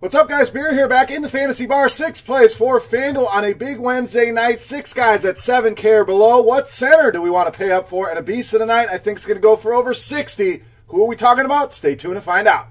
What's up, guys? Beer here back in the fantasy bar. Six plays for FanDuel on a big Wednesday night. Six guys at 7K or below. What center do we want to pay up for? And a beast of the night, I think, is going to go for over 60. Who are we talking about? Stay tuned to find out.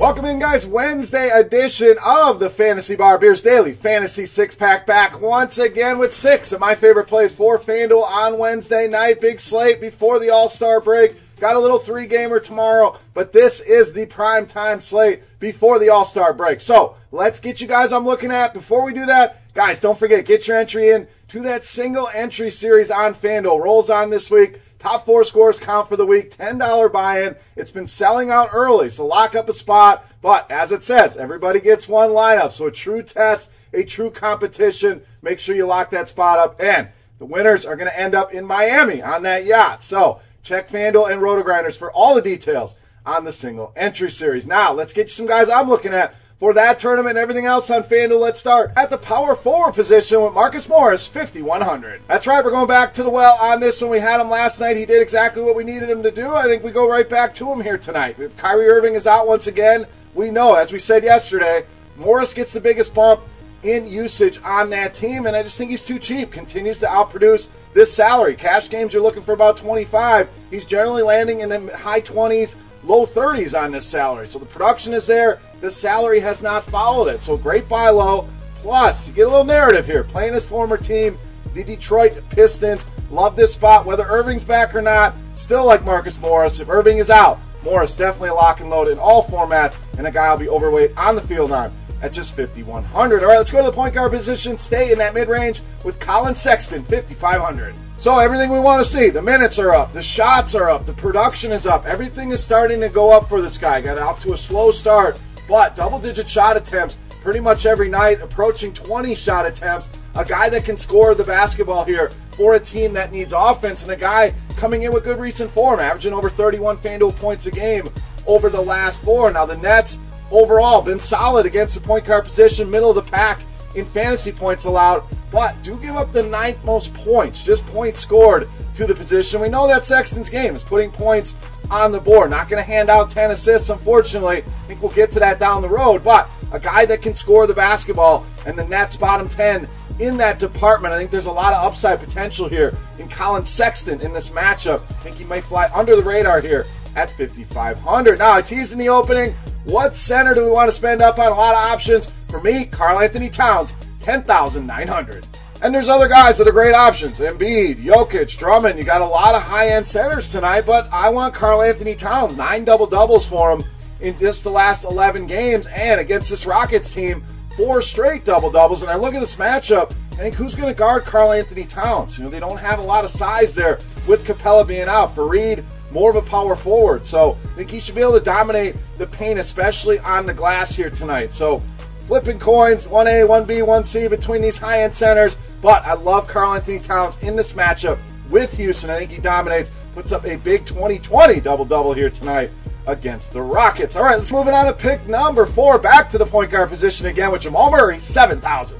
Welcome in, guys. Wednesday edition of the Fantasy Bar Beers Daily Fantasy Six Pack back once again with six of my favorite plays for FanDuel on Wednesday night. Big slate before the All Star break. Got a little three gamer tomorrow, but this is the prime time slate before the All Star break. So let's get you guys I'm looking at. Before we do that, guys, don't forget, get your entry in to that single entry series on FanDuel. Rolls on this week. Top four scores count for the week, $10 buy-in. It's been selling out early, so lock up a spot. But as it says, everybody gets one lineup. So a true test, a true competition. Make sure you lock that spot up. And the winners are going to end up in Miami on that yacht. So check FanDuel and RotoGrinders for all the details on the single entry series. Now, let's get you some guys I'm looking at for that tournament and everything else on FanDuel, let's start at the power forward position with Marcus Morris, 5,100. That's right, we're going back to the well on this one. We had him last night. He did exactly what we needed him to do. I think we go right back to him here tonight. If Kyrie Irving is out once again, we know, as we said yesterday, Morris gets the biggest bump in usage on that team, and I just think he's too cheap. Continues to outproduce this salary. Cash games, you're looking for about 25. He's generally landing in the high 20s, low 30s on this salary. So the production is there. The salary has not followed it. So great buy low. Plus, you get a little narrative here. Playing his former team, the Detroit Pistons. Love this spot. Whether Irving's back or not, still like Marcus Morris. If Irving is out, Morris definitely a lock and load in all formats, and a guy I'll be overweight on the field on at just 5,100. All right, let's go to the point guard position. Stay in that mid range with Collin Sexton, 5,500. So everything we want to see, the minutes are up, the shots are up, the production is up, everything is starting to go up for this guy. Got off to a slow start, but double digit shot attempts pretty much every night, approaching 20 shot attempts. A guy that can score the basketball here for a team that needs offense, and a guy coming in with good recent form, averaging over 31 FanDuel points a game over the last four. Now the Nets overall been solid against the point guard position, middle of the pack in fantasy points allowed, but do give up the ninth most points, just points scored to the position. We know that Sexton's game is putting points on the board. Not going to hand out 10 assists, unfortunately. I think we'll get to that down the road, but a guy that can score the basketball and the Nets bottom 10 in that department. I think there's a lot of upside potential here in Collin Sexton in this matchup. I think he might fly under the radar here at 5,500. Now, I teased in the opening. What center do we want to spend up on? A lot of options. For me, Karl-Anthony Towns, 10,900. And there's other guys that are great options. Embiid, Jokic, Drummond. You got a lot of high-end centers tonight, but I want Karl-Anthony Towns. Nine double doubles for him in just the last 11 games, and against this Rockets team, four straight double doubles. And I look at this matchup. I think who's going to guard Karl-Anthony Towns? You know, they don't have a lot of size there with Capela being out. Faried, more of a power forward. So I think he should be able to dominate the paint, especially on the glass here tonight. So flipping coins, 1A, 1B, 1C between these high end centers. But I love Karl-Anthony Towns in this matchup with Houston. I think he dominates, puts up a big 2020 double double here tonight against the Rockets. All right, let's move it on to pick number four. Back to the point guard position again with Jamal Murray, 7,000.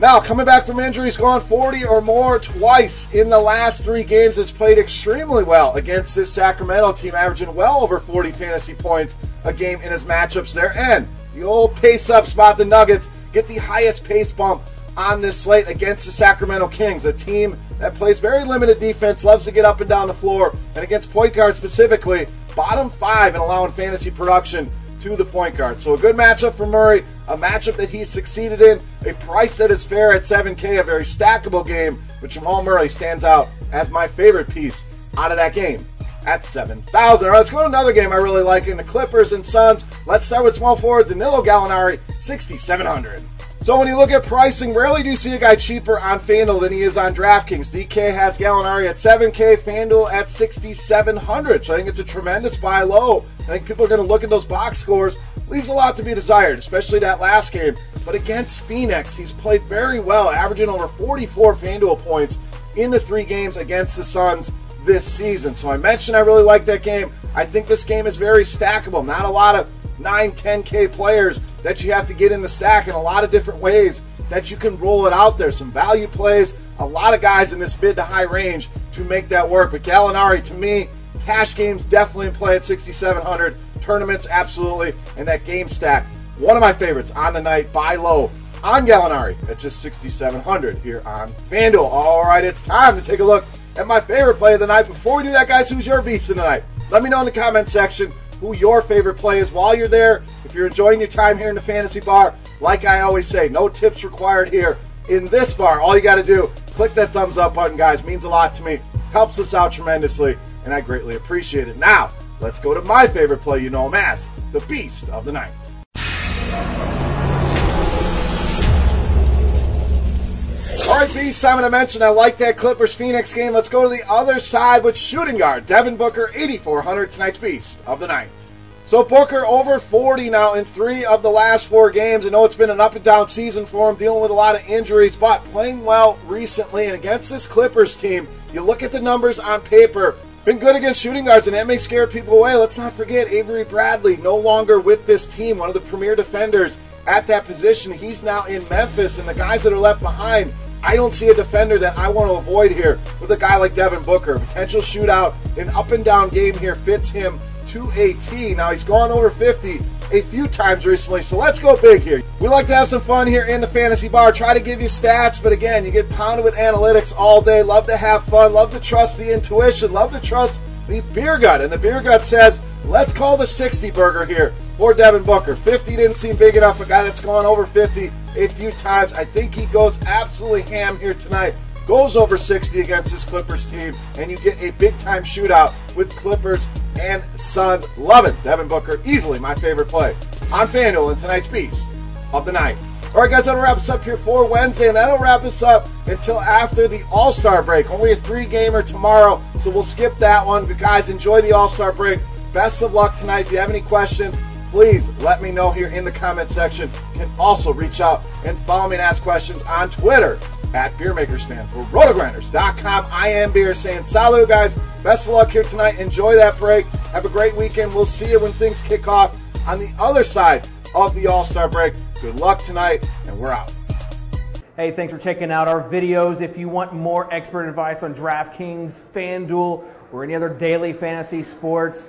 Now, coming back from injury, he's gone 40 or more twice in the last three games. Has played extremely well against this Sacramento team, averaging well over 40 fantasy points a game in his matchups there. And the old pace up spot, the Nuggets get the highest pace bump on this slate against the Sacramento Kings, a team that plays very limited defense, loves to get up and down the floor, and against point guard specifically, bottom five in allowing fantasy production to the point guard. So a good matchup for Murray, a matchup that he succeeded in, a price that is fair at 7K, a very stackable game, but Jamal Murray stands out as my favorite piece out of that game at 7,000. All right, let's go to another game I really like in the Clippers and Suns. Let's start with small forward Danilo Gallinari, 6,700. So when you look at pricing, rarely do you see a guy cheaper on FanDuel than he is on DraftKings. DK has Gallinari at 7K, FanDuel at 6,700. So I think it's a tremendous buy low. I think people are going to look at those box scores. Leaves a lot to be desired, especially that last game. But against Phoenix, he's played very well, averaging over 44 FanDuel points in the three games against the Suns this season. So I mentioned I really like that game. I think this game is very stackable. Not a lot of 9, 10K players that you have to get in the stack in a lot of different ways that you can roll it out there. Some value plays, a lot of guys in this mid to high range to make that work. But Gallinari, to me, cash games definitely in play at 6,700. Tournaments, absolutely. And that game stack, one of my favorites on the night, buy low on Gallinari at just 6,700 here on FanDuel. All right, it's time to take a look at my favorite play of the night. Before we do that, guys, who's your beast of the night? Let me know in the comment section who your favorite play is while you're there. If you're enjoying your time here in the fantasy bar, like I always say, no tips required here in this bar. All you got to do, click that thumbs up button, guys. Means a lot to me. Helps us out tremendously, and I greatly appreciate it. Now, let's go to my favorite play you know as, the Beast of the Night. Right, B. Simon, I mentioned I like that Clippers Phoenix game. Let's go to the other side with shooting guard Devin Booker, 8,400, tonight's beast of the night. So Booker over 40 now in three of the last four games. I know it's been an up and down season for him, dealing with a lot of injuries, but playing well recently. And against this Clippers team, you look at the numbers on paper. Been good against shooting guards, and that may scare people away. Let's not forget Avery Bradley, no longer with this team, one of the premier defenders at that position. He's now in Memphis, and the guys that are left behind I don't see a defender that I want to avoid here with a guy like Devin Booker. Potential shootout, an up and down game here fits him to a T. Now he's gone over 50 a few times recently, so let's go big here. We like to have some fun here in the fantasy bar. Try to give you stats, but again, you get pounded with analytics all day. Love to have fun. Love to trust the intuition. Love to trust the beer gut. And the beer gut says, let's call the 60 burger here for Devin Booker. 50 didn't seem big enough. A guy that's gone over 50 a few times. I think he goes absolutely ham here tonight. Goes over 60 against this Clippers team, and you get a big time shootout with Clippers and Suns. Love it. Devin Booker, easily my favorite play on FanDuel in tonight's Beast of the Night. All right, guys, that'll wrap us up here for Wednesday, and that'll wrap us up until after the All Star break. Only a three gamer tomorrow, so we'll skip that one. But guys, enjoy the All Star break. Best of luck tonight. If you have any questions, please let me know here in the comment section. You can also reach out and follow me and ask questions on Twitter at BeerMakersFan for RotoGrinders.com. I am Beer saying salut, guys. Best of luck here tonight. Enjoy that break. Have a great weekend. We'll see you when things kick off on the other side of the All Star break. Good luck tonight, and we're out. Hey, thanks for checking out our videos. If you want more expert advice on DraftKings, FanDuel, or any other daily fantasy sports,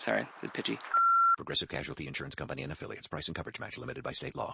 Sorry, it's pitchy. Progressive Casualty Insurance Company and affiliates. Price and coverage match limited by state law.